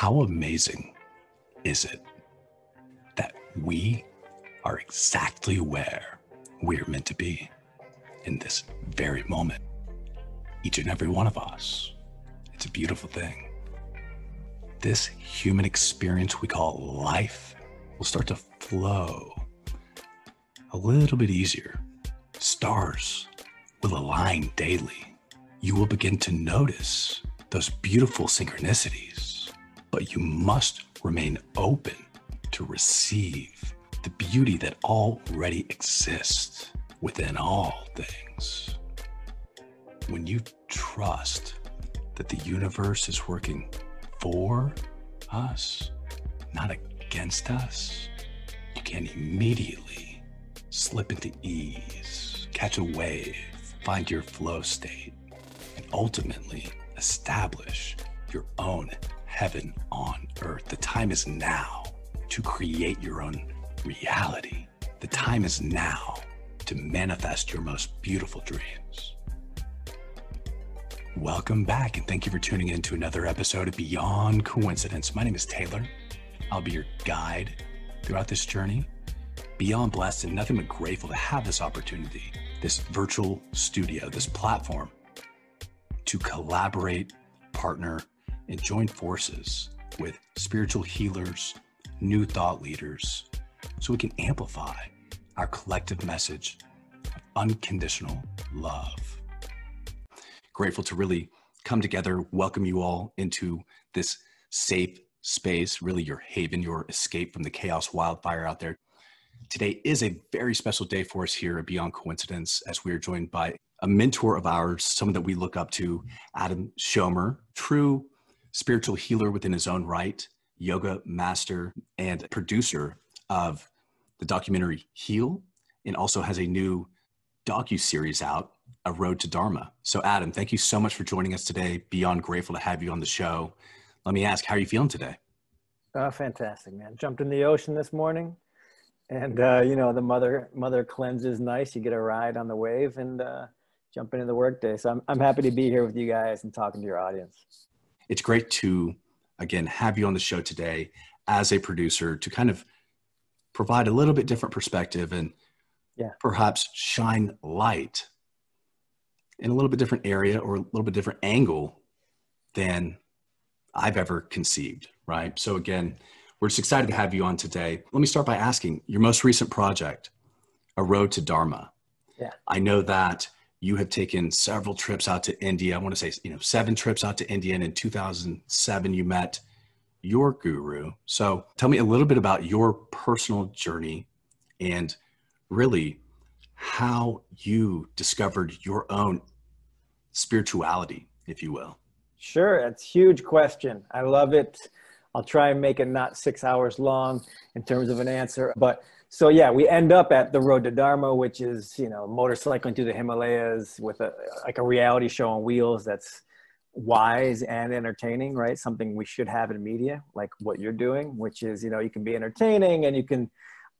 How amazing is it that we are exactly where we're meant to be in this very moment? Each and every one of us. It's a beautiful thing. This human experience we call life will start to flow a little bit easier. Stars will align daily. You will begin to notice those beautiful synchronicities, but you must remain open to receive the beauty that already exists within all things. When you trust that the universe is working for us, not against us, you can immediately slip into ease, catch a wave, find your flow state, and ultimately establish your own heaven on earth. The time is now to create your own reality. The time is now to manifest your most beautiful dreams. Welcome back, and thank you for tuning in to another episode of Beyond Coincidence. My name is Taylor. I'll be your guide throughout this journey. Beyond blessed and nothing but grateful to have this opportunity, this virtual studio, this platform to collaborate, partner, and join forces with spiritual healers, new thought leaders, so we can amplify our collective message of unconditional love. Grateful to really come together, welcome you all into this safe space, really your haven, your escape from the chaos wildfire out there. Today is a very special day for us here at Beyond Coincidence as we are joined by a mentor of ours, someone that we look up to, Adam Schomer, true spiritual healer within his own right, yoga master, and producer of the documentary Heal, and also has a new docu series out, A Road to Dharma. So, Adam, thank you so much for joining us today. Beyond grateful to have you on the show. Let me ask, how are you feeling today? Oh, fantastic, man! Jumped in the ocean this morning, and uh, you know the mother mother cleanse is nice. You get a ride on the wave, and uh, jumping into the workday. So I'm, I'm happy to be here with you guys and talking to your audience. It's great to, again, have you on the show today as a producer to kind of provide a little bit different perspective and yeah. perhaps shine light in a little bit different area or a little bit different angle than I've ever conceived, right? So again, we're just excited to have you on today. Let me start by asking your most recent project, A Road to Dharma. Yeah. I know that you have taken several trips out to India. I want to say, you know, seven trips out to India. And in 2007, you met your guru. So tell me a little bit about your personal journey and really how you discovered your own spirituality, if you will. Sure. A huge question. I love it. I'll try and make it not six hours long in terms of an answer, but so yeah, we end up at the Road to Dharma, which is you know motorcycling through the Himalayas with a like a reality show on wheels that's wise and entertaining, right? Something we should have in media, like what you're doing, which is you know you can be entertaining and you can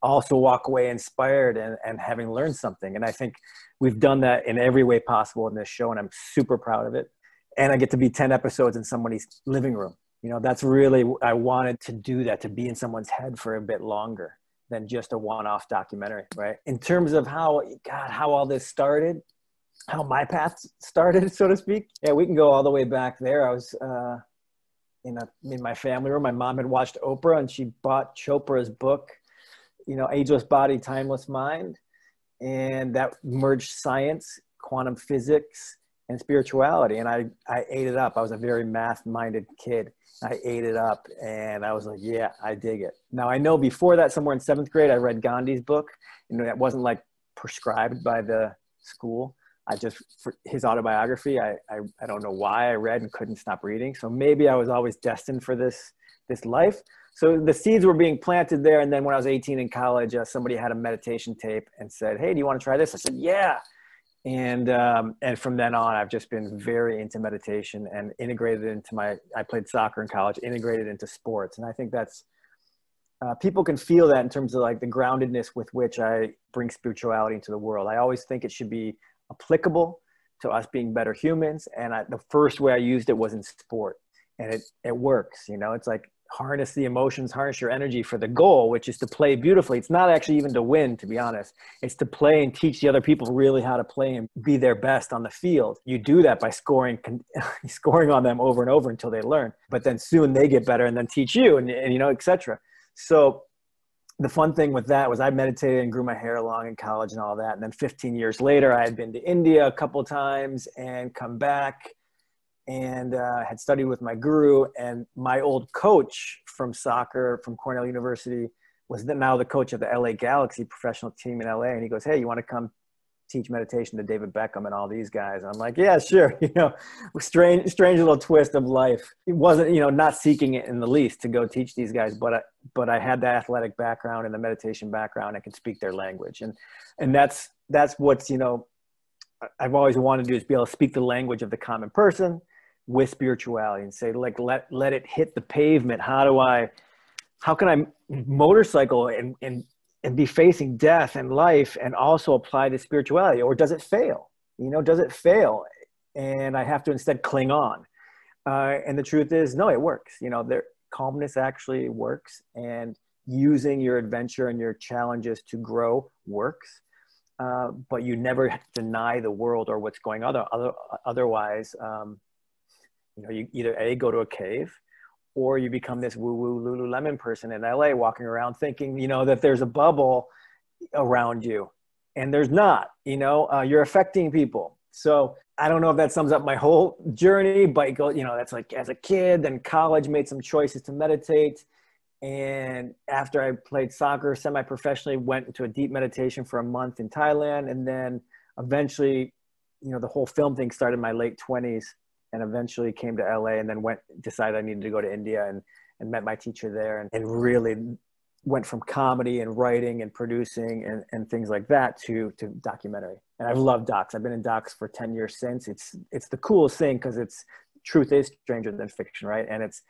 also walk away inspired and, and having learned something. And I think we've done that in every way possible in this show, and I'm super proud of it. And I get to be 10 episodes in somebody's living room. You know, that's really, I wanted to do that, to be in someone's head for a bit longer than just a one-off documentary, right? In terms of how God, how all this started, how my path started, so to speak. Yeah, we can go all the way back there. I was uh, in a in my family room. My mom had watched Oprah, and she bought Chopra's book, you know, Ageless Body, Timeless Mind, and that merged science, quantum physics, and spirituality. And I I ate it up. I was a very math-minded kid, I ate it up and I was like, yeah, I dig it. Now I know before that, somewhere in seventh grade, I read Gandhi's book. You know, that wasn't like prescribed by the school. I just, for his autobiography, I, I, I don't know why I read and couldn't stop reading. So maybe I was always destined for this, this life. So the seeds were being planted there. And then when I was 18 in college, uh, somebody had a meditation tape and said, Hey, do you want to try this? I said, yeah and um, and from then on i've just been very into meditation and integrated into my i played soccer in college integrated into sports. And i think that's uh, people can feel that in terms of like the groundedness with which i bring spirituality into the world. I always think it should be applicable to us being better humans. And I, the first way i used it was in sport. And it it works you know? It's like harness the emotions harness your energy for the goal which is to play beautifully. It's not actually even to win to be honest. It's to play and teach the other people really how to play and be their best on the field. You do that by scoring scoring on them over and over until they learn but then soon they get better and then teach you and, and you know etc so the fun thing with that was I meditated and grew my hair long in college and all that. And then 15 years later, I had been to India a couple times and come back and uh, had studied with my guru. And my old coach from soccer from Cornell University was now the coach of the LA Galaxy professional team in LA. And he goes, Hey, you want to come teach meditation to David Beckham and all these guys. And I'm like, yeah, sure. You know, strange, strange little twist of life. It wasn't, you know, not seeking it in the least to go teach these guys, but I, but I had the athletic background and the meditation background. I could speak their language, and and that's that's what's you know, I've always wanted to do is be able to speak the language of the common person with spirituality and say like let let it hit the pavement. How do I? How can I motorcycle and, and and be facing death and life and also apply the spirituality? Or does it fail? You know does it fail? And i have to instead cling on. Uh, and the truth is no it works. You know their calmness actually works and using your adventure and your challenges to grow works. Uh, but you never deny the world or what's going on other, other, otherwise um, you know you either a go to a cave or you become this woo woo Lululemon person in LA walking around thinking, you know, that there's a bubble around you. And there's not, you know, uh, you're affecting people. So I don't know if that sums up my whole journey, but you know, that's like as a kid, then college made some choices to meditate. And after I played soccer semi professionally, went into a deep meditation for a month in Thailand. And then eventually, you know, the whole film thing started in my late 20s and eventually came to LA and then went decided I needed to go to India and and met my teacher there and, and really went from comedy and writing and producing and, and things like that to to documentary. And I've loved docs. I've been in docs for 10 years since. It's it's the coolest thing because it's truth is stranger than fiction, right? And it's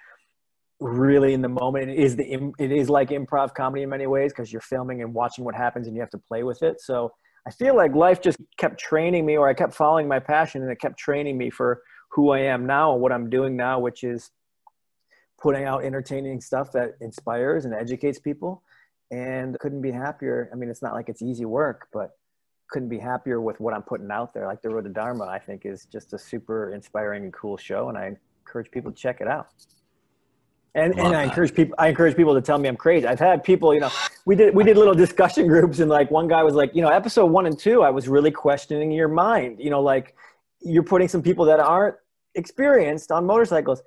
really in the moment. It is the it is like improv comedy in many ways because you're filming and watching what happens and you have to play with it. So I feel like life just kept training me or I kept following my passion and it kept training me for who I am now and what I'm doing now, which is putting out entertaining stuff that inspires and educates people. And couldn't be happier. I mean, it's not like it's easy work, but couldn't be happier with what I'm putting out there. Like the Road to Dharma, I think is just a super inspiring and cool show, and I encourage people to check it out. And, and I encourage people. I encourage people to tell me I'm crazy. I've had people, you know, we did we did little discussion groups, and like one guy was like, you know, episode one and two, I was really questioning your mind. You know, like you're putting some people that aren't experienced on motorcycles.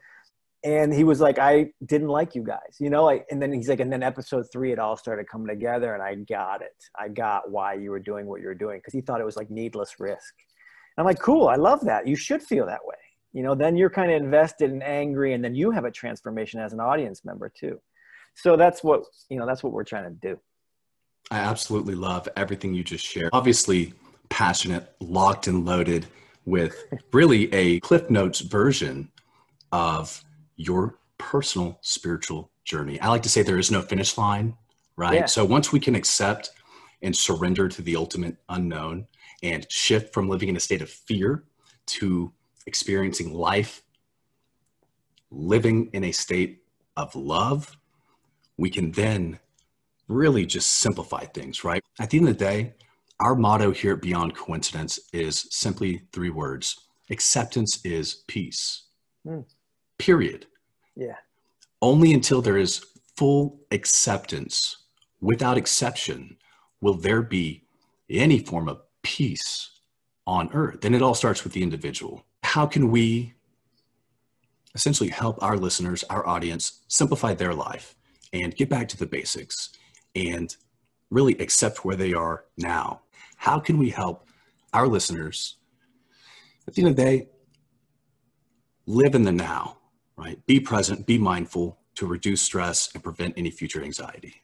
And he was like i didn't like you guys you know and then he's like and then episode three it all started coming together and i got it. I got why you were doing what you were doing because he thought it was like needless risk. And i'm like cool i love that. You should feel that way. You know then you're kind of invested and angry and then you have a transformation as an audience member too. So that's what you know that's what we're trying to do. I absolutely love everything you just shared. Obviously passionate locked and loaded with really a Cliff Notes version of your personal spiritual journey. I like to say there is no finish line, right? Yeah. So once we can accept and surrender to the ultimate unknown and shift from living in a state of fear to experiencing life, living in a state of love, we can then really just simplify things, right? At the end of the day, our motto here at Beyond Coincidence is simply three words acceptance is peace. Mm. Period. Yeah. Only until there is full acceptance, without exception, will there be any form of peace on earth. And it all starts with the individual. How can we essentially help our listeners, our audience, simplify their life and get back to the basics and really accept where they are now how can we help our listeners at the end of the day live in the now right? Be present be mindful to reduce stress and prevent any future anxiety.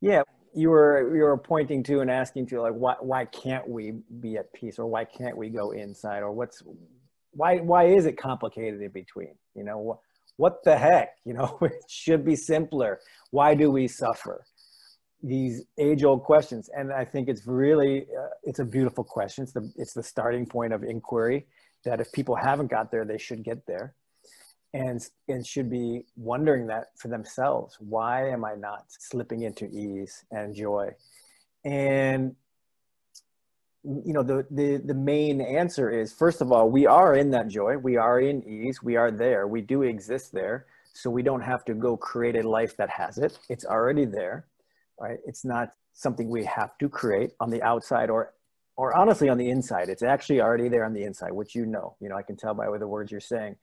Yeah you were you were pointing to and asking to like why why can't we be at peace or why can't we go inside or what's why why is it complicated in between? You know what what the heck? You know it should be simpler. Why do we suffer these age old questions. And i think it's really uh, it's a beautiful question. It's the it's the starting point of inquiry that if people haven't got there they should get there. And and should be wondering that for themselves. Why am i not slipping into ease and joy? And you know the, the the main answer is first of all we are in that joy. We are in ease. We are there. We do exist there. So we don't have to go create a life that has it. It's already there right it's not something we have to create on the outside or or honestly on the inside it's actually already there on the inside which you know you know i can tell by the words you're saying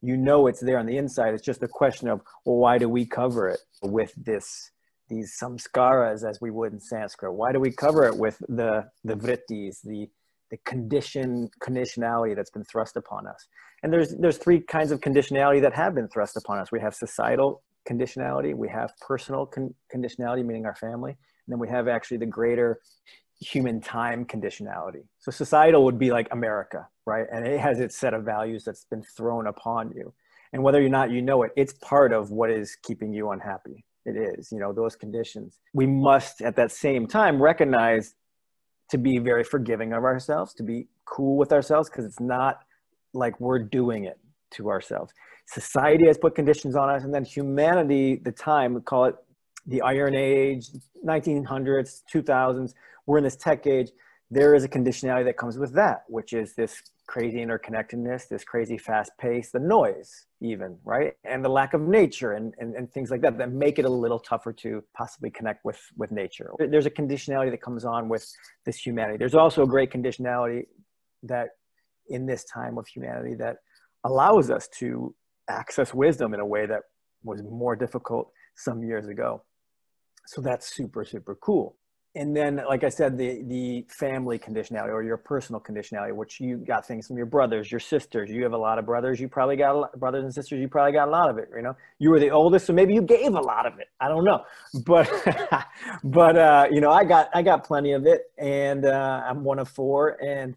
you know it's there on the inside. It's just a question of, well, why do we cover it with this, these samskaras as we would in Sanskrit? Why do we cover it with the, the vrittis, the, the condition, conditionality that's been thrust upon us? And there's, there's three kinds of conditionality that have been thrust upon us. We have societal conditionality, we have personal con- conditionality, meaning our family, and then we have actually the greater human time conditionality. So societal would be like America, right? And it has its set of values that's been thrown upon you. And whether or not you know it, it's part of what is keeping you unhappy. It is, you know, those conditions. We must at that same time recognize to be very forgiving of ourselves, to be cool with ourselves, because it's not like we're doing it to ourselves. Society has put conditions on us, and then humanity, the time, we call it the Iron Age, 1900s, 2000s, we're in this tech age there is a conditionality that comes with that which is this crazy interconnectedness this crazy fast pace the noise even right? And the lack of nature and, and, and things like that that make it a little tougher to possibly connect with with nature. There's a conditionality that comes on with this humanity. There's also a great conditionality that in this time of humanity that allows us to access wisdom in a way that was more difficult some years ago. So that's super super cool. And then like i said the the family conditionality or your personal conditionality which you got things from your brothers your sisters. You have a lot of brothers. You probably got a lot, brothers and sisters you probably got a lot of it you know? You were the oldest so maybe you gave a lot of it. I don't know. But but uh you know i got i got plenty of it and uh i'm one of four and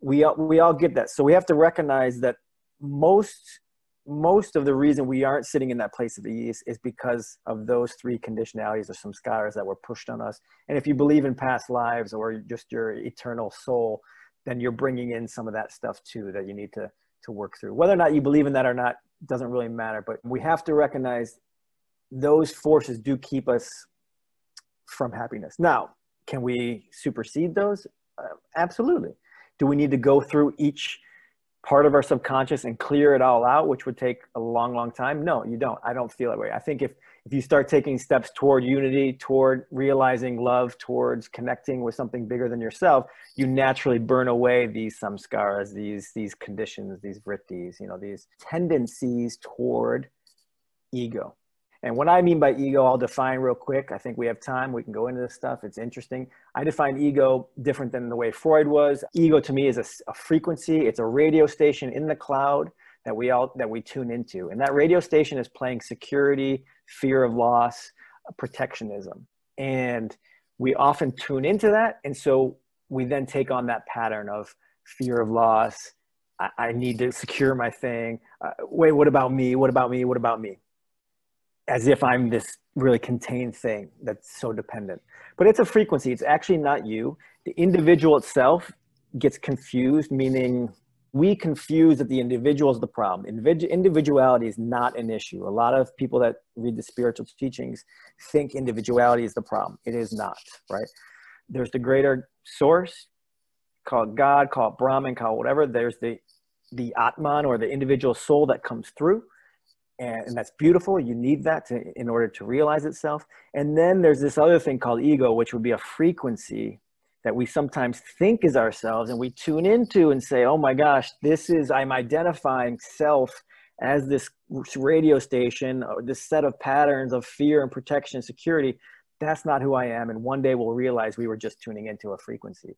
we all we all get that. So we have to recognize that most most of the reason we aren't sitting in that place of ease is because of those three conditionalities or samskaras that were pushed on us. And if you believe in past lives or just your eternal soul, then you're bringing in some of that stuff too that you need to to work through. Whether or not you believe in that or not doesn't really matter, but we have to recognize those forces do keep us from happiness. Now, can we supersede those? Uh, absolutely. Do we need to go through each part of our subconscious and clear it all out, which would take a long, long time? No, you don't. I don't feel that way. I think if if you start taking steps toward unity, toward realizing love, towards connecting with something bigger than yourself, you naturally burn away these samskaras, these these conditions, these vrittis, you know, these tendencies toward ego. And what I mean by ego, I'll define real quick. I think we have time. We can go into this stuff. It's interesting. I define ego different than the way Freud was. Ego to me is a, a frequency. It's a radio station in the cloud that we all that we tune into, and that radio station is playing security, fear of loss, protectionism, and we often tune into that, and so we then take on that pattern of fear of loss. I, I need to secure my thing. Uh, wait, what about me? What about me? What about me? As if I'm this really contained thing that's so dependent. But it's a frequency. It's actually not you. The individual itself gets confused, meaning we confuse that the individual is the problem. individuality is not an issue. A lot of people that read the spiritual teachings think individuality is the problem. It is not, right? There's the greater source, call it God, call it Brahman, call it whatever. There's the the Atman or the individual soul that comes through and, and, that's beautiful. You need that to, in order to realize itself. And then there's this other thing called ego which would be a frequency that we sometimes think is ourselves and we tune into and say oh my gosh this is i'm identifying self as this radio station or this set of patterns of fear and protection and security. That's not who i am. And one day we'll realize we were just tuning into a frequency.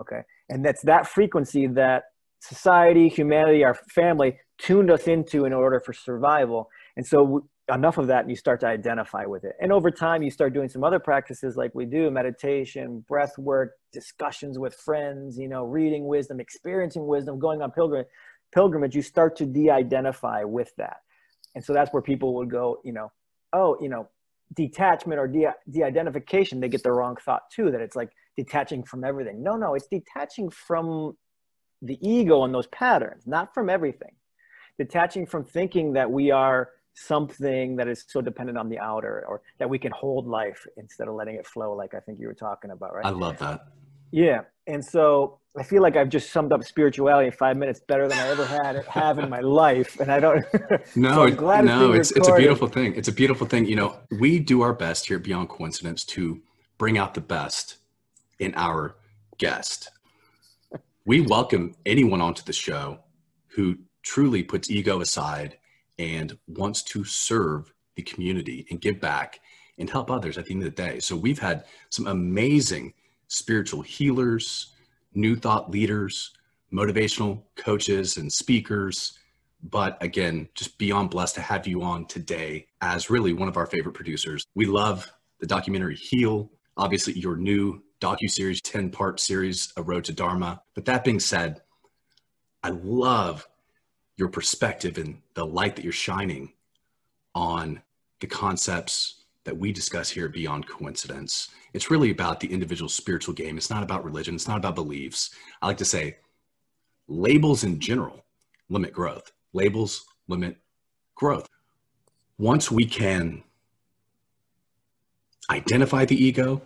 Okay. And that's that frequency that society humanity our family tuned us into in order for survival. And so enough of that and you start to identify with it. And over time you start doing some other practices like we do, meditation, breath work, discussions with friends, you know, reading wisdom, experiencing wisdom, going on pilgrimage, pilgrimage, you start to de-identify with that. And so that's where people would go, you know, oh, you know, detachment or de- de-identification, they get the wrong thought too, that it's like detaching from everything. No, no, it's detaching from the ego and those patterns, not from everything detaching from thinking that we are something that is so dependent on the outer or that we can hold life instead of letting it flow like i think you were talking about right I love that. yeah and so i feel like i've just summed up spirituality in five minutes better than i ever had have in my life and i don't No, So I'm glad it's no, it's it's a beautiful thing. It's a beautiful thing. You know, we do our best here at Beyond Coincidence to bring out the best in our guest. We welcome anyone onto the show who truly puts ego aside and wants to serve the community and give back and help others at the end of the day. So we've had some amazing spiritual healers, new thought leaders, motivational coaches and speakers. But again, just beyond blessed to have you on today as really one of our favorite producers. We love the documentary Heal, obviously your new docu-series 10-part series, A Road to Dharma. But that being said, I love your perspective and the light that you're shining on the concepts that we discuss here beyond coincidence. It's really about the individual spiritual game. It's not about religion. It's not about beliefs. I like to say labels in general limit growth. Labels limit growth. Once we can identify the ego,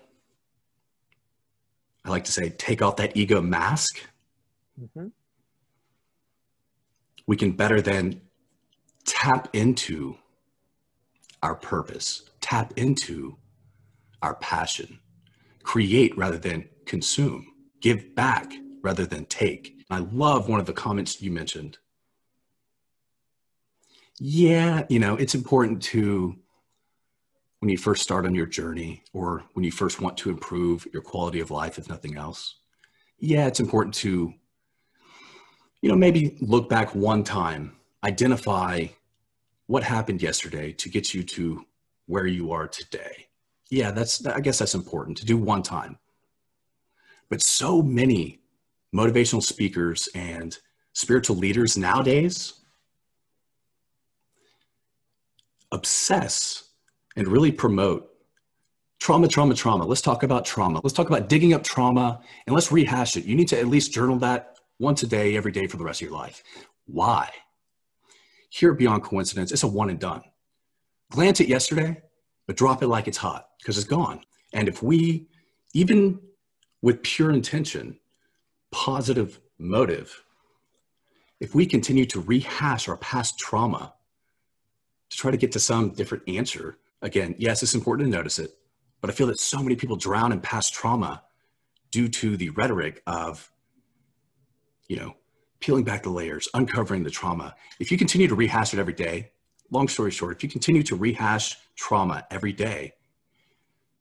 I like to say take off that ego mask, Mhm. we can better then tap into our purpose, tap into our passion, create rather than consume, give back rather than take. I love one of the comments you mentioned. Yeah, you know, it's important to, when you first start on your journey or when you first want to improve your quality of life, if nothing else. Yeah, it's important to you know, maybe look back one time, identify what happened yesterday to get you to where you are today. Yeah, that's, I guess that's important to do one time. But so many motivational speakers and spiritual leaders nowadays obsess and really promote trauma, trauma, trauma. Let's talk about trauma. Let's talk about digging up trauma and let's rehash it. You need to at least journal that once a day, every day for the rest of your life. Why? Here at Beyond Coincidence, it's a one and done. Glance at yesterday, but drop it like it's hot because it's gone. And if we, even with pure intention, positive motive, if we continue to rehash our past trauma to try to get to some different answer, again, yes, it's important to notice it, but I feel that so many people drown in past trauma due to the rhetoric of you know, peeling back the layers, uncovering the trauma. If you continue to rehash it every day, long story short, if you continue to rehash trauma every day,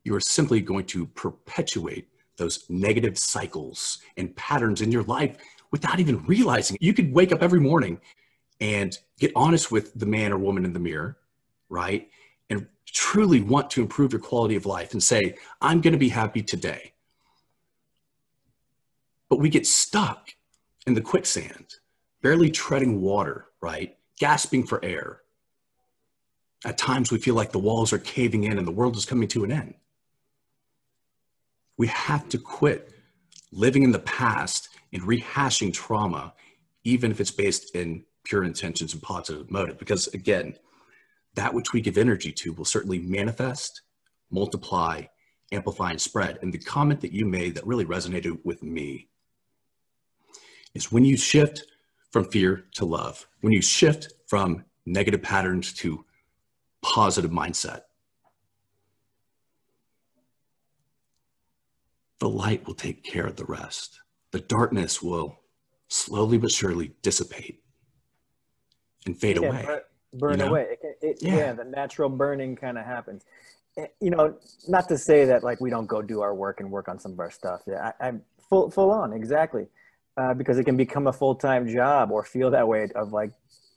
you are simply going to perpetuate those negative cycles and patterns in your life without even realizing it. You could wake up every morning and get honest with the man or woman in the mirror, right? And truly want to improve your quality of life and say, I'm going to be happy today. But we get stuck in the quicksand, barely treading water, right? Gasping for air. At times we feel like the walls are caving in and the world is coming to an end. We have to quit living in the past and rehashing trauma, even if it's based in pure intentions and positive motive. Because again, that which we give energy to will certainly manifest, multiply, amplify, and spread. And the comment that you made that really resonated with me is when you shift from fear to love, when you shift from negative patterns to positive mindset, the light will take care of the rest. The darkness will slowly but surely dissipate and fade away. bur- burn you know? away. It, can- it, Yeah. yeah. the natural burning kind of happens. Eh, You know, not to say that like we don't go do our work and work on some of our stuff. Yeah, I, I'm full full on exactly, uh, because it can become a full time job or feel that way of like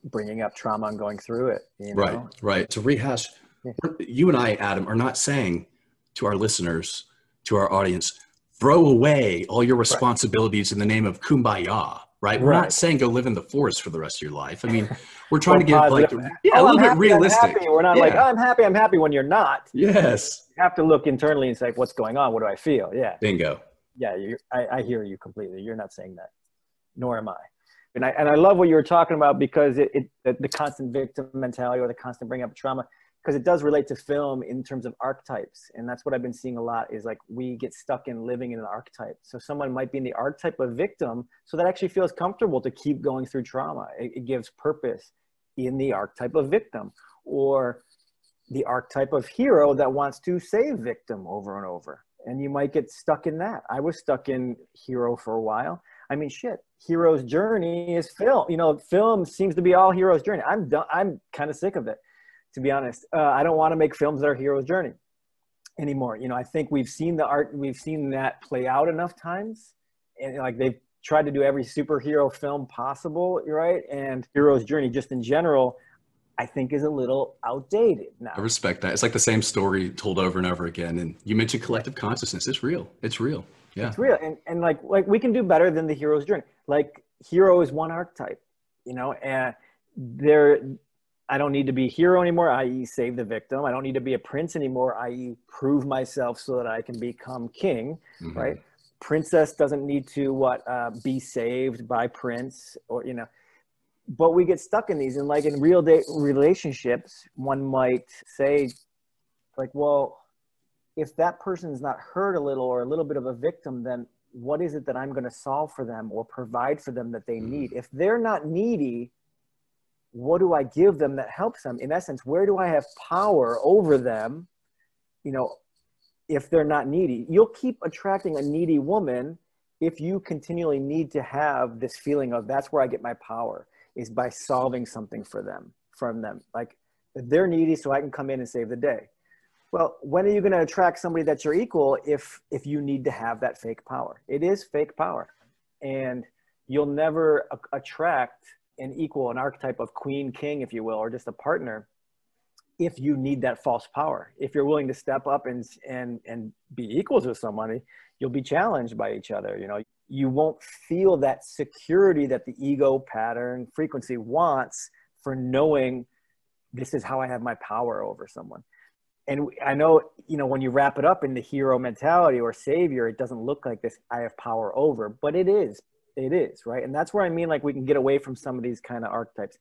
bringing up trauma and going through it. You know? Right, right. To rehash, Yeah. you and I, Adam, are not saying to our listeners, to our audience, throw away all your responsibilities in the name of kumbaya. Right? We're Right. not saying go live in the forest for the rest of your life. I mean, we're trying to get like yeah, Oh, a I'm little bit happy, realistic. We're not like, oh, I'm happy, I'm happy when you're not. Yes. You have to look internally and say, what's going on? What do I feel? Yeah. Bingo. yeah, you I, I hear you completely. You're not saying that, nor am I. And I, and I love what you were talking about because it, it the, the constant victim mentality or the constant bring up trauma because it does relate to film in terms of archetypes and that's what i've been seeing a lot is like we get stuck in living in an archetype. So someone might be in the archetype of victim so that actually feels comfortable to keep going through trauma. It, it gives purpose in the archetype of victim or the archetype of hero that wants to save victim over and over and you might get stuck in that. I was stuck in hero for a while. I mean shit hero's journey is film. You know film seems to be all hero's journey. I'm done i'm kind of sick of it to be honest. Uh, I don't want to make films that are hero's journey anymore. You know, I think we've seen the art, we've seen that play out enough times, and like they've tried to do every superhero film possible, right? And hero's journey, just in general, I think is a little outdated now. I respect that. It's like the same story told over and over again. And you mentioned collective consciousness. It's real. It's real. Yeah. It's real. And and like like we can do better than the hero's journey. Like hero is one archetype, you know, and there I don't need to be hero anymore, i.e., save the victim. I don't need to be a prince anymore, i.e., prove myself so that I can become king, mm-hmm. right? Princess doesn't need to what uh, be saved by prince or you know, but we get stuck in these. And like in real day relationships, one might say, like, well, if that person's not hurt a little or a little bit of a victim, then what is it that I'm going to solve for them or provide for them that they mm-hmm. need? If they're not needy, what do I give them that helps them? In essence, where do I have power over them? You know, if they're not needy, you'll keep attracting a needy woman if you continually need to have this feeling of that's where I get my power is by solving something for them from them. Like they're needy, so I can come in and save the day. Well, when are you going to attract somebody that's your equal if if you need to have that fake power? It is fake power, and you'll never attract an equal, an archetype of queen, king, if you will, or just a partner, if you need that false power. If you're willing to step up and and and be equal to somebody, you'll be challenged by each other. You know, you won't feel that security that the ego pattern frequency wants for knowing this is how I have my power over someone. And I know, you know, when you wrap it up in the hero mentality or savior, it doesn't look like this I have power over, but it is it is right? And that's where i mean like we can get away from some of these kind of archetypes.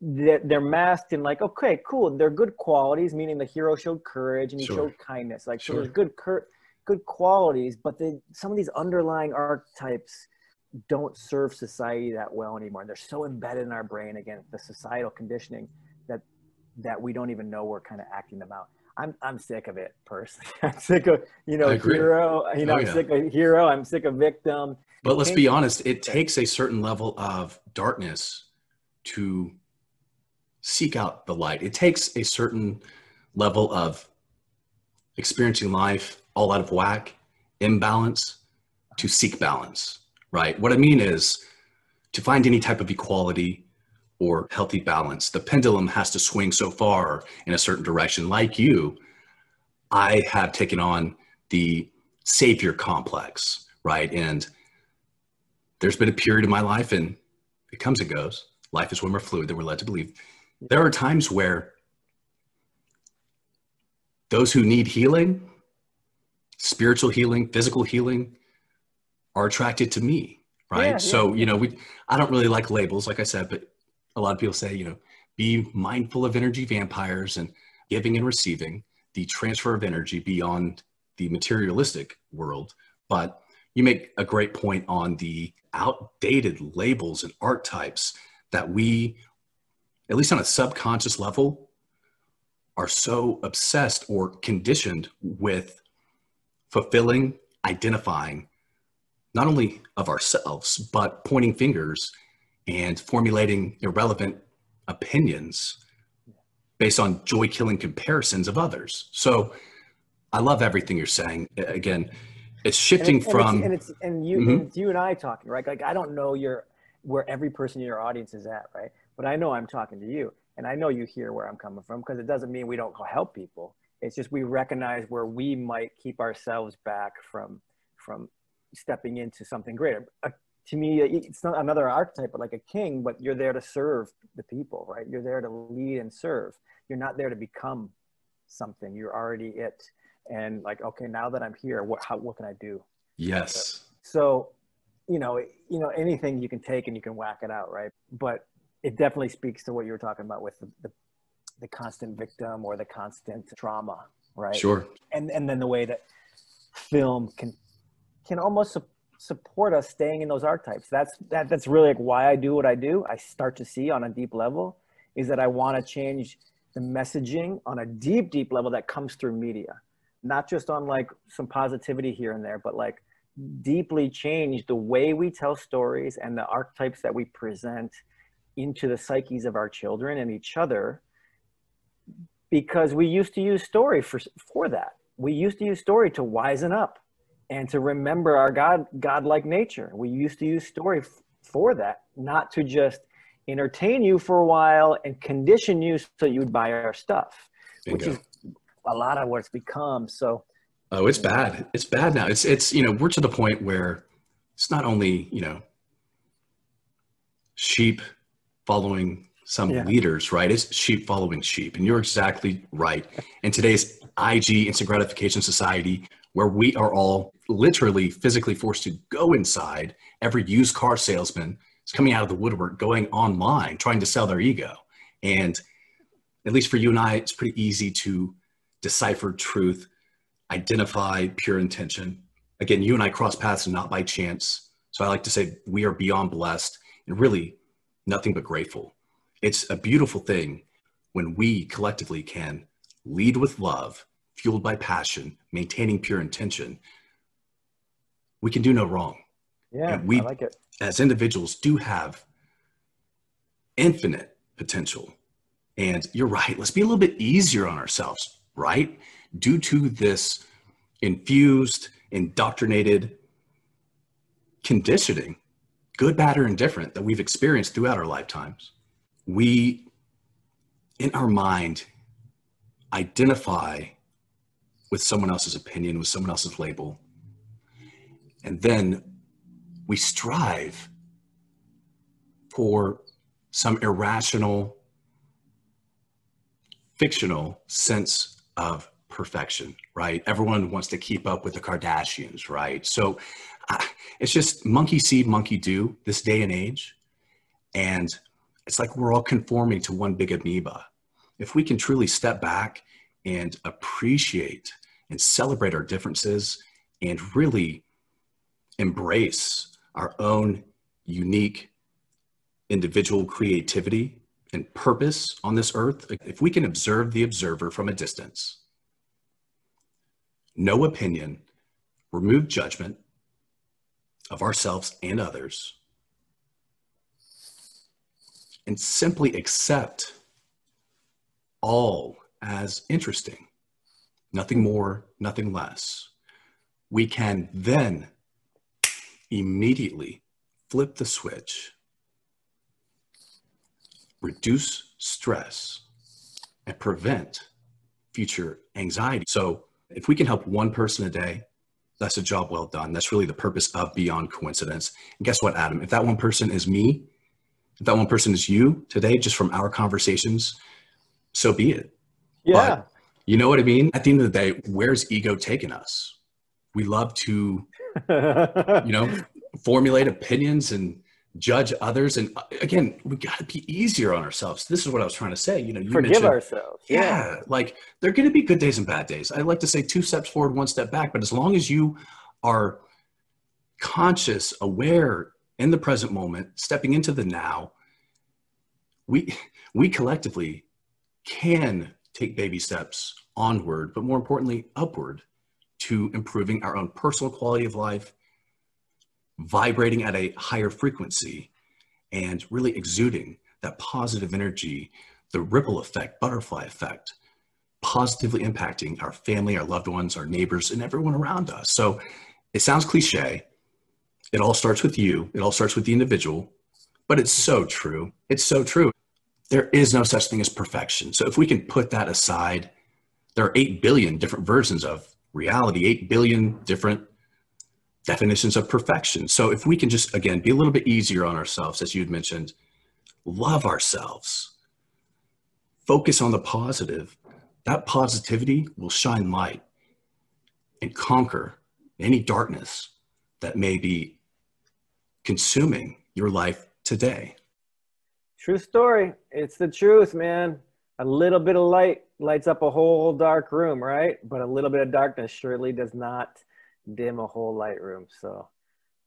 That they're masked in like okay cool they're good qualities meaning the hero showed courage and he sure. showed kindness. Like sure. so there's good cur- good qualities but the, some of these underlying archetypes don't serve society that well anymore. They're so embedded in our brain again the societal conditioning that that we don't even know we're kind of acting them out I'm I'm sick of it personally. I'm sick of you know hero. You know oh, I'm sick of hero. I'm sick of victim. But let's be honest. It takes a certain level of darkness to seek out the light. It takes a certain level of experiencing life all out of whack, imbalance, to seek balance. Right. What I mean is to find any type of equality or healthy balance. The pendulum has to swing so far in a certain direction. Like you, I have taken on the savior complex, right? And there's been a period in my life, and it comes and goes. Life is when we're fluid that we're led to believe. There are times where those who need healing, spiritual healing, physical healing, are attracted to me, right? Yeah, so, you know, we I don't really like labels, like I said, but a lot of people say, you know, be mindful of energy vampires and giving and receiving, the transfer of energy beyond the materialistic world. But you make a great point on the outdated labels and archetypes that we, at least on a subconscious level, are so obsessed or conditioned with fulfilling, identifying not only of ourselves, but pointing fingers and formulating irrelevant opinions based on joy killing comparisons of others. So I love everything you're saying. Again, it's shifting and from and it's, and, it's, and you mm-hmm. and it's you and I talking, right? Like I don't know your where every person in your audience is at, right? But I know I'm talking to you and I know you hear where I'm coming from because it doesn't mean we don't help people. It's just we recognize where we might keep ourselves back from from stepping into something greater. A to me, it's not another archetype, but like a king, but you're there to serve the people, right? You're there to lead and serve. You're not there to become something. You're already it. And like, okay, now that I'm here, what, how, what can I do? Yes. So you know, you know, anything you can take and you can whack it out, right? But it definitely speaks to what you were talking about with the, the, the constant victim or the constant trauma, right? Sure. And and then the way that film can can almost support us staying in those archetypes. That's that that's really like why I do what I do. I start to see on a deep level is that I want to change the messaging on a deep, deep level that comes through media, not just on like some positivity here and there, but like deeply change the way we tell stories and the archetypes that we present into the psyches of our children and each other because we used to use story for for that we used to use story to wisen up and to remember our god godlike nature we used to use story f- for that not to just entertain you for a while and condition you so you'd buy our stuff Bingo. which is a lot of what it's become so Oh, it's bad. It's bad now. It's it's you know we're to the point where it's not only you know sheep following some yeah. leaders, right? It's sheep following sheep, and you're exactly right. And today's IG instant gratification society, where we are all literally physically forced to go inside, every used car salesman is coming out of the woodwork, going online, trying to sell their ego, and at least for you and I, it's pretty easy to decipher truth identify pure intention. Again, you and I cross paths not by chance. So I like to say we are beyond blessed and really nothing but grateful. It's a beautiful thing when we collectively can lead with love, fueled by passion, maintaining pure intention. We can do no wrong. Yeah, and we, I like it. As individuals, do have infinite potential. And you're right. Let's be a little bit easier on ourselves, right? due to this infused, indoctrinated conditioning, good, bad, or indifferent, that we've experienced throughout our lifetimes, we, in our mind, identify with someone else's opinion, with someone else's label. And then we strive for some irrational, fictional sense of perfection, right? Everyone wants to keep up with the Kardashians, right? So uh, it's just monkey see, monkey do this day and age. And it's like we're all conforming to one big amoeba. If we can truly step back and appreciate and celebrate our differences and really embrace our own unique individual creativity and purpose on this earth, if we can observe the observer from a distance, no opinion, remove judgment of ourselves and others, and simply accept all as interesting, nothing more, nothing less. We can then immediately flip the switch, reduce stress, and prevent future anxiety. So, if we can help one person a day, that's a job well done. That's really the purpose of Beyond Coincidence. And guess what, Adam? If that one person is me, if that one person is you today, just from our conversations, so be it. Yeah. But you know what I mean? At the end of the day, where's ego taking us? We love to, you know, formulate opinions and judge others. And uh, again, we got to be easier on ourselves. This is what I was trying to say. You know, you forgive ourselves. Yeah, yeah. Like there are going to be good days and bad days. I like to say two steps forward, one step back. But as long as you are conscious, aware in the present moment, stepping into the now, we, we collectively can take baby steps onward, but more importantly, upward to improving our own personal quality of life vibrating at a higher frequency and really exuding that positive energy, the ripple effect, butterfly effect, positively impacting our family, our loved ones, our neighbors, and everyone around us. So it sounds cliche. It all starts with you, it all starts with the individual, but it's so true. It's so true. There is no such thing as perfection. So if we can put that aside, there are 8 billion different versions of reality, 8 billion different definitions of perfection. So if we can just, again, be a little bit easier on ourselves, as you'd mentioned, love ourselves, focus on the positive, that positivity will shine light and conquer any darkness that may be consuming your life today? True story. It's the truth, man. A little bit of light lights up a whole dark room, right? But a little bit of darkness surely does not dim a whole light room. So,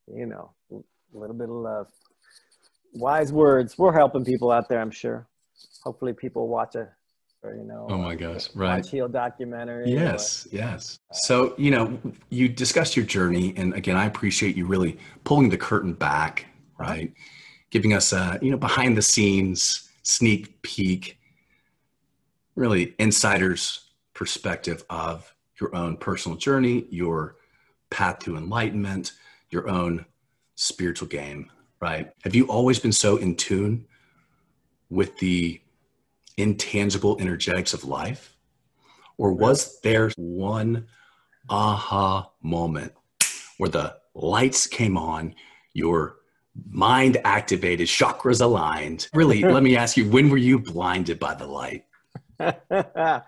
you know, a little bit of love. Wise words. We're helping people out there, I'm sure. Hopefully, people watch a or, you know, oh my gosh, right. Watch Heal documentary. Yes, or, yes. So, you know, you discussed your journey. And again, I appreciate you really pulling the curtain back, right? Giving us a, you know, behind the scenes sneak peek, really insider's perspective of your own personal journey, your path to enlightenment, your own spiritual game, right? Have you always been so in tune with the intangible energetics of life? Or was there one aha moment where the lights came on, your mind activated, chakras aligned? Really, let me ask you, when were you blinded by the light?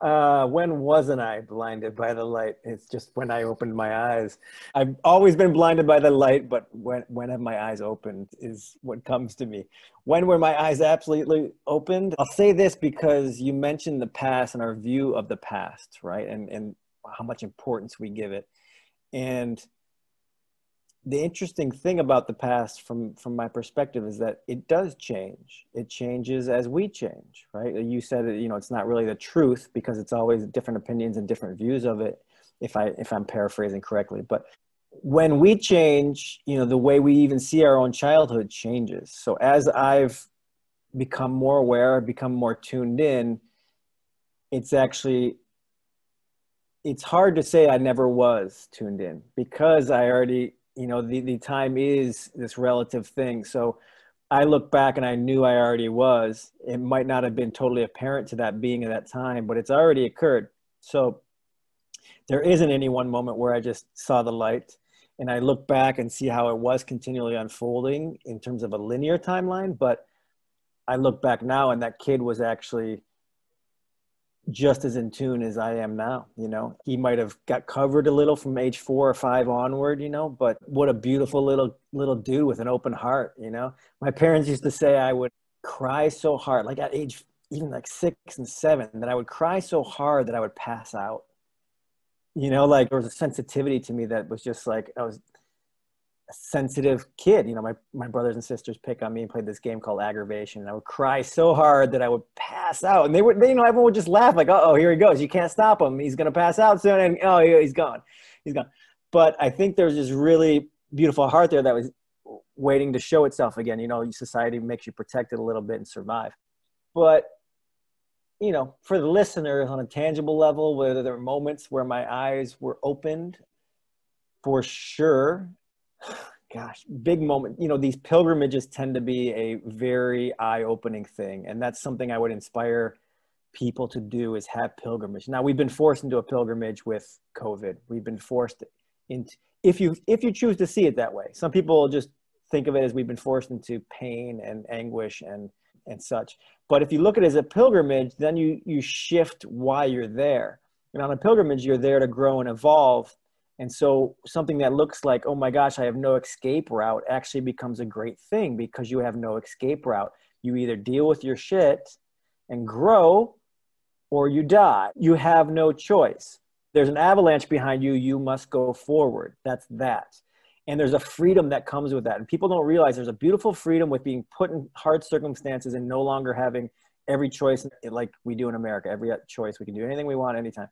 uh, when wasn't I blinded by the light? It's just when I opened my eyes. I've always been blinded by the light, but when when have my eyes opened is what comes to me. When were my eyes absolutely opened? I'll say this because you mentioned the past and our view of the past, right? And and how much importance we give it. And the interesting thing about the past from from my perspective is that it does change. It changes as we change right? You said you know it's not really the truth because it's always different opinions and different views of it if i if i'm paraphrasing correctly. But when we change you know the way we even see our own childhood changes. So as i've become more aware become more tuned in it's actually it's hard to say i never was tuned in because i already you know the, the time is this relative thing. So i look back and i knew i already was. It might not have been totally apparent to that being at that time but it's already occurred. So there isn't any one moment where i just saw the light and i look back and see how it was continually unfolding in terms of a linear timeline but i look back now and that kid was actually just as in tune as I am now. You know, he might have got covered a little from age four or five onward. You know, but what a beautiful little little dude with an open heart. You know, my parents used to say I would cry so hard, like at age even like six and seven, that I would cry so hard that I would pass out. You know, like there was a sensitivity to me that was just like I was sensitive kid. You know, my, my brothers and sisters pick on me and played this game called aggravation. And I would cry so hard that I would pass out. And they would, they, you know, everyone would just laugh like, oh, here he goes. You can't stop him. He's going to pass out soon. And oh, he's gone. He's gone. But I think there's this really beautiful heart there that was waiting to show itself again. You know, society makes you protect it a little bit and survive. But, you know, for the listeners on a tangible level, whether there were moments where my eyes were opened, for sure gosh, big moment. You know, these pilgrimages tend to be a very eye-opening thing, and that's something I would inspire people to do is have pilgrimage. Now we've been forced into a pilgrimage with COVID. We've been forced into if you if you choose to see it that way. Some people just think of it as we've been forced into pain and anguish and and such. But if you look at it as a pilgrimage, then you you shift why you're there. And on a pilgrimage, you're there to grow and evolve and so something that looks like, oh my gosh, I have no escape route actually becomes a great thing because you have no escape route. You either deal with your shit and grow or you die. You have no choice. There's an avalanche behind you, you must go forward. That's that. And there's a freedom that comes with that. And people don't realize there's a beautiful freedom with being put in hard circumstances and no longer having every choice like we do in America. Every choice, we can do anything we want anytime.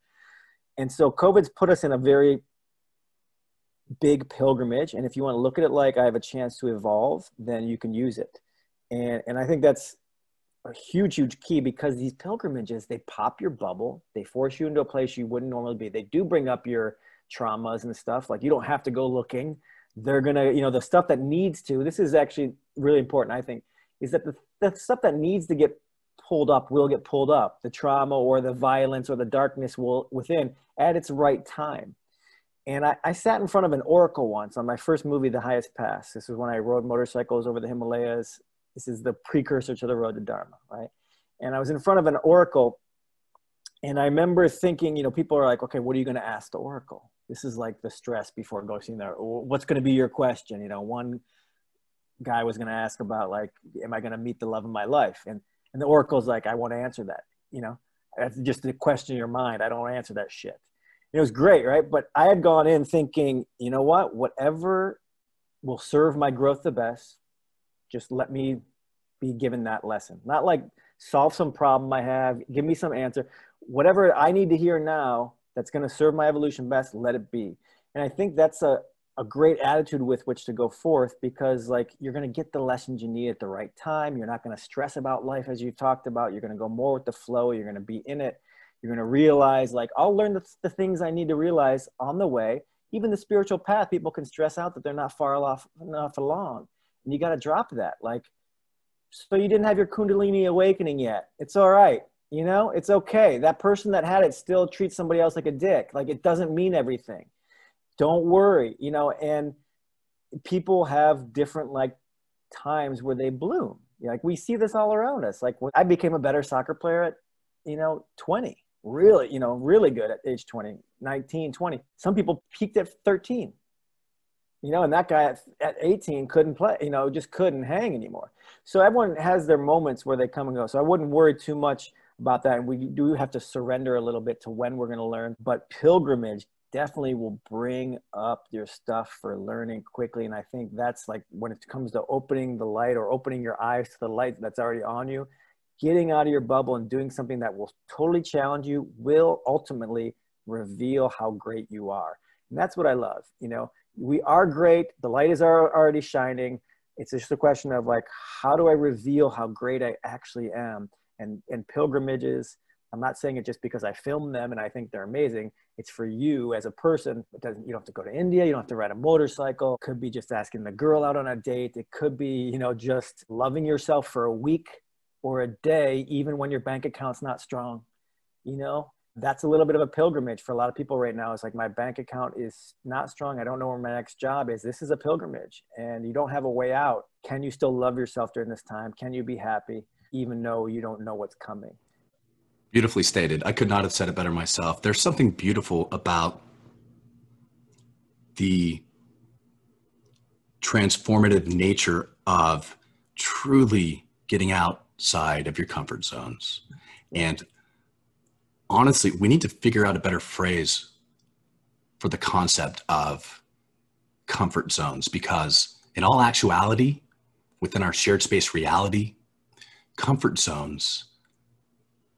And so COVID's put us in a very big pilgrimage and if you want to look at it like i have a chance to evolve then you can use it. And and i think that's a huge huge key because these pilgrimages they pop your bubble they force you into a place you wouldn't normally be. They do bring up your traumas and stuff like you don't have to go looking. They're gonna you know the stuff that needs to this is actually really important i think is that the, the stuff that needs to get pulled up will get pulled up. The trauma or the violence or the darkness will within at its right time and I, I, sat in front of an oracle once on my first movie, The Highest Pass. This was when I rode motorcycles over the Himalayas. This is the precursor to the road to Dharma, right? And I was in front of an oracle. And I remember thinking, you know, people are like, okay, what are you going to ask the oracle? This is like the stress before going there. What's going to be your question? You know, one guy was going to ask about like, am I going to meet the love of my life? And and the oracle's like, I want to answer that. You know, that's just a question in your mind. I don't answer that shit. It was great, right? But I had gone in thinking, you know what? Whatever will serve my growth the best, just let me be given that lesson. Not like solve some problem I have, give me some answer. Whatever I need to hear now that's going to serve my evolution best, let it be. And I think that's a, a great attitude with which to go forth because like you're going to get the lessons you need at the right time you're not going to stress about life as you talked about you're going to go more with the flow you're going to be in it you're going to realize like i'll learn the, the things i need to realize on the way. Even the spiritual path people can stress out that they're not far off enough along. And you got to drop that like so you didn't have your kundalini awakening yet. It's all right you know? It's okay. That person that had it still treats somebody else like a dick. Like it doesn't mean everything. Don't worry you know? And people have different like times where they bloom. Like we see this all around us. Like when i became a better soccer player at you know 20 really you know really good at age 20 19 20 some people peaked at 13 you know and that guy at, at 18 couldn't play you know just couldn't hang anymore. So everyone has their moments where they come and go. So i wouldn't worry too much about that. And we do have to surrender a little bit to when we're going to learn but pilgrimage definitely will bring up your stuff for learning quickly. And I think that's like when it comes to opening the light or opening your eyes to the light that's already on you, getting out of your bubble and doing something that will totally challenge you will ultimately reveal how great you are. And that's what I love. You know, we are great. The light is already shining. It's just a question of like, how do I reveal how great I actually am? And, and pilgrimages, I'm not saying it just because I film them and I think they're amazing. It's for you as a person. It doesn't, you don't have to go to India. You don't have to ride a motorcycle. It could be just asking the girl out on a date. It could be, you know, just loving yourself for a week or a day, even when your bank account's not strong. You know, that's a little bit of a pilgrimage for a lot of people right now. It's like my bank account is not strong. I don't know where my next job is. This is a pilgrimage and you don't have a way out. Can you still love yourself during this time? Can you be happy even though you don't know what's coming? Beautifully stated. I could not have said it better myself. There's something beautiful about the transformative nature of truly getting outside of your comfort zones. And honestly, we need to figure out a better phrase for the concept of comfort zones because, in all actuality, within our shared space reality, comfort zones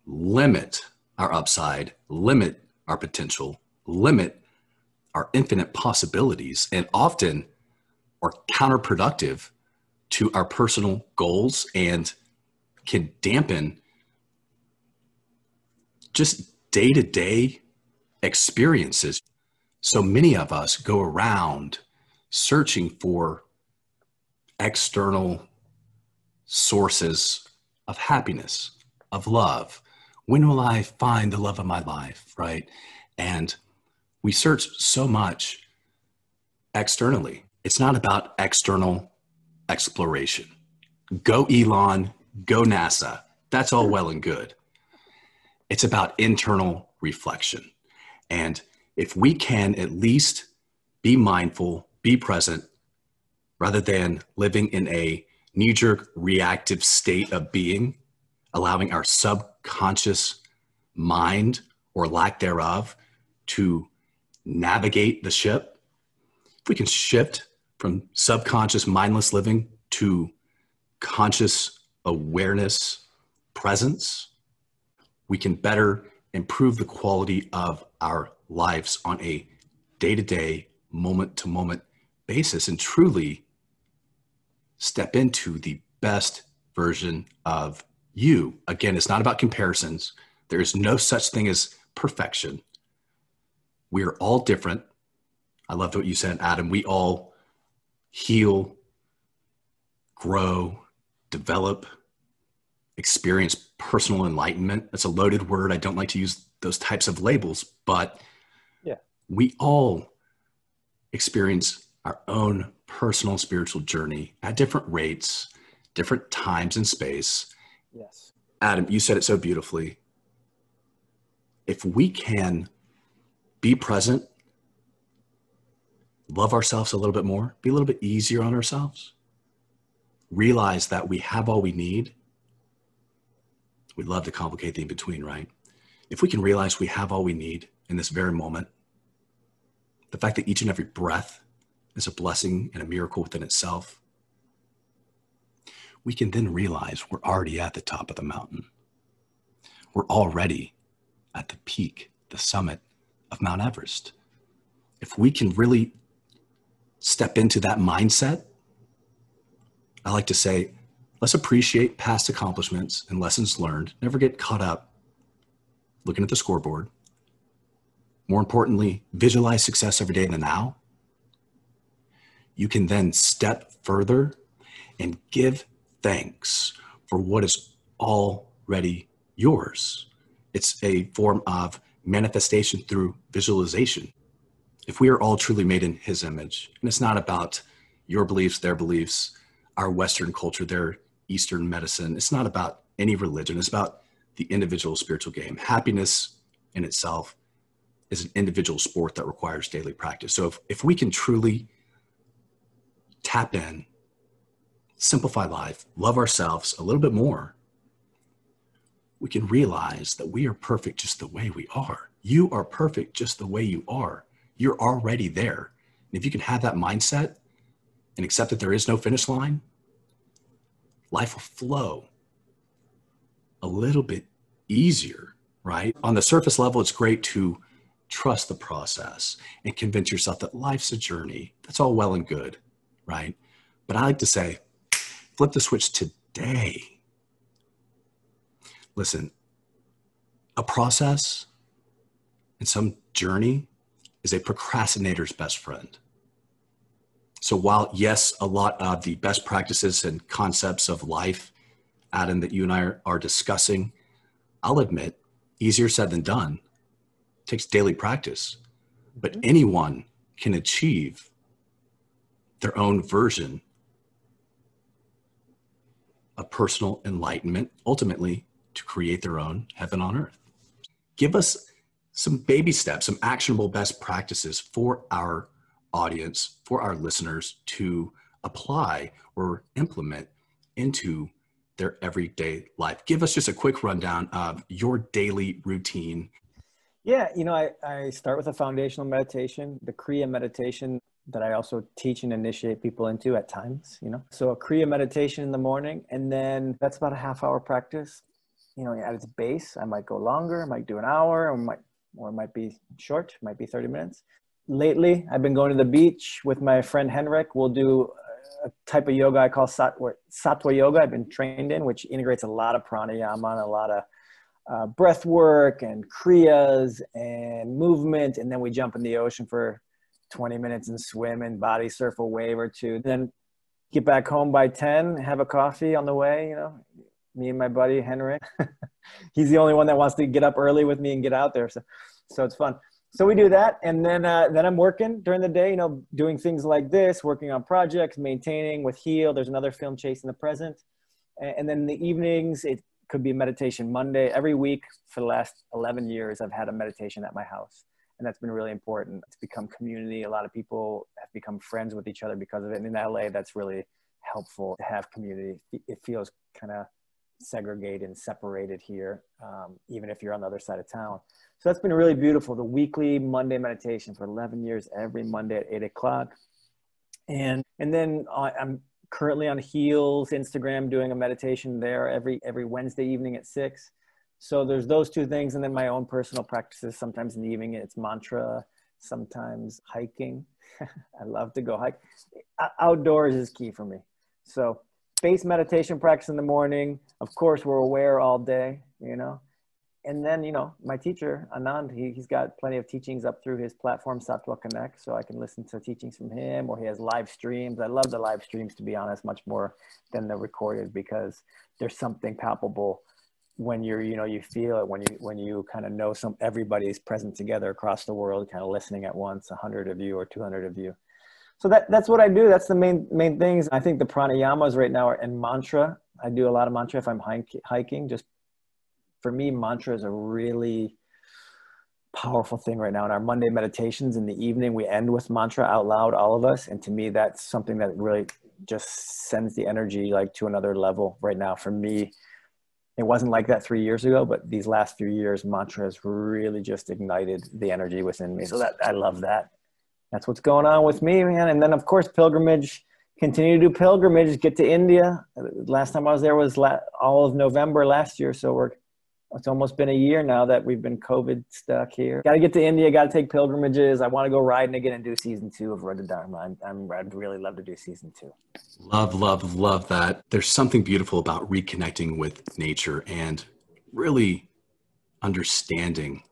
limit our upside, limit our potential, limit our infinite possibilities, and often are counterproductive to our personal goals and can dampen just day to day experiences. So many of us go around searching for external sources of happiness, of love, when will I find the love of my life? Right. And we search so much externally. It's not about external exploration. Go Elon, go NASA. That's all well and good. It's about internal reflection. And if we can at least be mindful, be present, rather than living in a knee jerk reactive state of being, allowing our subconscious mind or lack thereof to navigate the ship, if we can shift from subconscious mindless living to conscious awareness presence, we can better improve the quality of our lives on a day to day, moment to moment basis and truly step into the best version of you. Again, it's not about comparisons. There is no such thing as perfection. We are all different. I love what you said, Adam. We all heal, grow, develop, experience personal enlightenment. That's a loaded word. I don't like to use those types of labels, but yeah. we all experience our own personal spiritual journey at different rates, different times and space. Yes. Adam, you said it so beautifully. If we can be present, love ourselves a little bit more, be a little bit easier on ourselves, realize that we have all we need, we love to complicate the in between, right? If we can realize we have all we need in this very moment, the fact that each and every breath is a blessing and a miracle within itself, we can then realize we're already at the top of the mountain. We're already at the peak, the summit of Mount Everest. If we can really step into that mindset, I like to say, let's appreciate past accomplishments and lessons learned. Never get caught up looking at the scoreboard. More importantly, visualize success every day in the now. You can then step further and give thanks for what is already yours. It's a form of manifestation through visualization. If we are all truly made in his image, and it's not about your beliefs, their beliefs, our Western culture, their Eastern medicine, it's not about any religion, it's about the individual spiritual game. Happiness in itself is an individual sport that requires daily practice. So if, if we can truly tap in, simplify life, love ourselves a little bit more, we can realize that we are perfect just the way we are. You are perfect just the way you are. You're already there. And if you can have that mindset and accept that there is no finish line, life will flow a little bit easier, right? On the surface level, it's great to trust the process and convince yourself that life's a journey. That's all well and good, right? But I like to say, flip the switch today listen, a process and some journey is a procrastinator's best friend. So while yes, a lot of the best practices and concepts of life, Adam, that you and I are, are discussing, I'll admit, easier said than done. It takes daily practice, but mm-hmm. anyone can achieve their own version of personal enlightenment, ultimately to create their own heaven on earth. Give us some baby steps, some actionable best practices for our audience, for our listeners to apply or implement into their everyday life. Give us just a quick rundown of your daily routine. Yeah, you know, I, I start with a foundational meditation, the Kriya meditation that I also teach and initiate people into at times, you know. So a Kriya meditation in the morning, and then that's about a half hour practice you know, at its base, I might go longer, I might do an hour, or might, or it might be short, might be 30 minutes. Lately, I've been going to the beach with my friend Henrik. We'll do a type of yoga I call Sattva, Sattva yoga. I've been trained in, which integrates a lot of pranayama and a lot of uh, breath work and kriyas and movement. And then we jump in the ocean for 20 minutes and swim and body surf a wave or two. Then get back home by 10, have a coffee on the way, you know, me and my buddy Henrik. He's the only one that wants to get up early with me and get out there. So, so it's fun. So we do that, and then uh, then I'm working during the day. You know, doing things like this, working on projects, maintaining with Heal. There's another film chase in the present, and, and then the evenings it could be meditation Monday. Every week for the last 11 years, I've had a meditation at my house, and that's been really important. It's become community. A lot of people have become friends with each other because of it. And in LA, that's really helpful to have community. It feels kind of segregated and separated here, um, even if you're on the other side of town. So that's been really beautiful. The weekly Monday meditation for 11 years, every Monday at eight o'clock. And, and then I'm currently on Heals Instagram doing a meditation there every, every Wednesday evening at six. So there's those two things. And then my own personal practices. Sometimes in the evening, it's mantra, sometimes hiking. I love to go hike. Outdoors is key for me. So base meditation practice in the morning. Of course, we're aware all day, you know. And then, you know, my teacher, Anand, he, he's got plenty of teachings up through his platform, Sattva Connect, so I can listen to teachings from him, or he has live streams. I love the live streams, to be honest, much more than the recorded because there's something palpable when you're, you know, you feel it when you, when you kind of know some, everybody's present together across the world, kind of listening at once, a hundred of you or 200 of you so that, that's what I do. That's the main main things. I think the pranayamas right now are in mantra. I do a lot of mantra if I'm hiking. Just for me, mantra is a really powerful thing right now. In our Monday meditations in the evening, we end with mantra out loud, all of us. And to me, that's something that really just sends the energy like to another level right now for me it wasn't like that three years ago but these last few years mantra has really just ignited the energy within me so that i love that that's what's going on with me man and then of course pilgrimage continue to do pilgrimage get to india last time i was there was la- all of november last year so we're it's almost been a year now that we've been COVID stuck here. Got to get to India. Got to take pilgrimages. I want to go riding again and do season two of Road to Dharma. I'm, I'm, I'd really love to do season two. Love, love, love that. There's something beautiful about reconnecting with nature and really understanding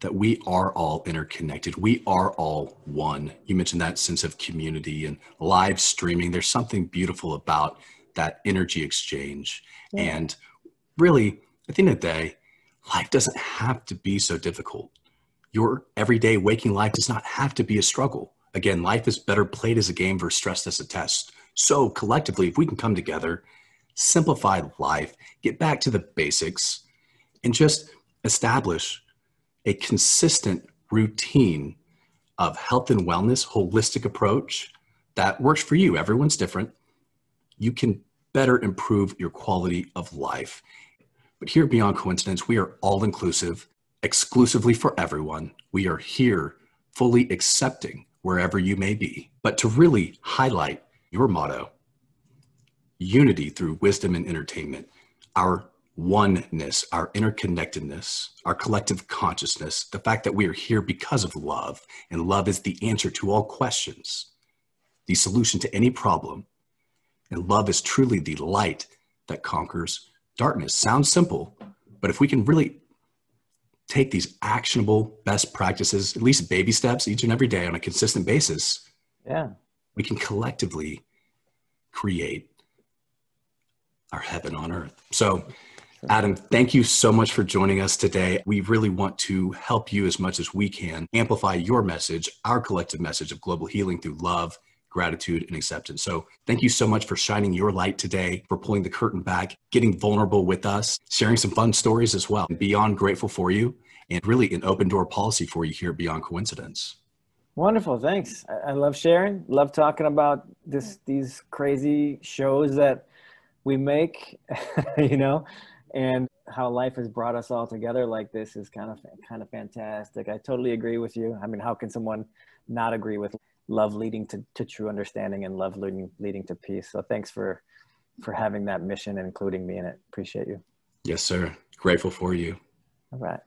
that we are all interconnected. We are all one. You mentioned that sense of community and live streaming. There's something beautiful about that energy exchange. Yeah. And really, at the end of the day, life doesn't have to be so difficult. Your everyday waking life does not have to be a struggle. Again, life is better played as a game versus stressed as a test. So, collectively, if we can come together, simplify life, get back to the basics, and just establish a consistent routine of health and wellness, holistic approach that works for you. Everyone's different. You can better improve your quality of life. But here Beyond Coincidence, we are all inclusive, exclusively for everyone. We are here fully accepting wherever you may be. But to really highlight your motto, unity through wisdom and entertainment, our oneness, our interconnectedness, our collective consciousness, the fact that we are here because of love, and love is the answer to all questions, the solution to any problem, and love is truly the light that conquers darkness. Sounds simple, but if we can really take these actionable best practices, at least baby steps each and every day on a consistent basis, yeah, we can collectively create our heaven on earth. So, Adam, thank you so much for joining us today. We really want to help you as much as we can amplify your message, our collective message of global healing through love gratitude, and acceptance. So, thank you so much for shining your light today, for pulling the curtain back, getting vulnerable with us, sharing some fun stories as well. Beyond grateful for you, and really an open door policy for you here Beyond Coincidence. Wonderful, thanks. I love sharing. Love talking about this these crazy shows that we make, you know, and how life has brought us all together like this is kind of kind of fantastic. I totally agree with you. I mean, how can someone not agree with love leading to, to true understanding and love leading leading to peace. So thanks for for having that mission and including me in it. Appreciate you. Yes, sir. Grateful for you. All right.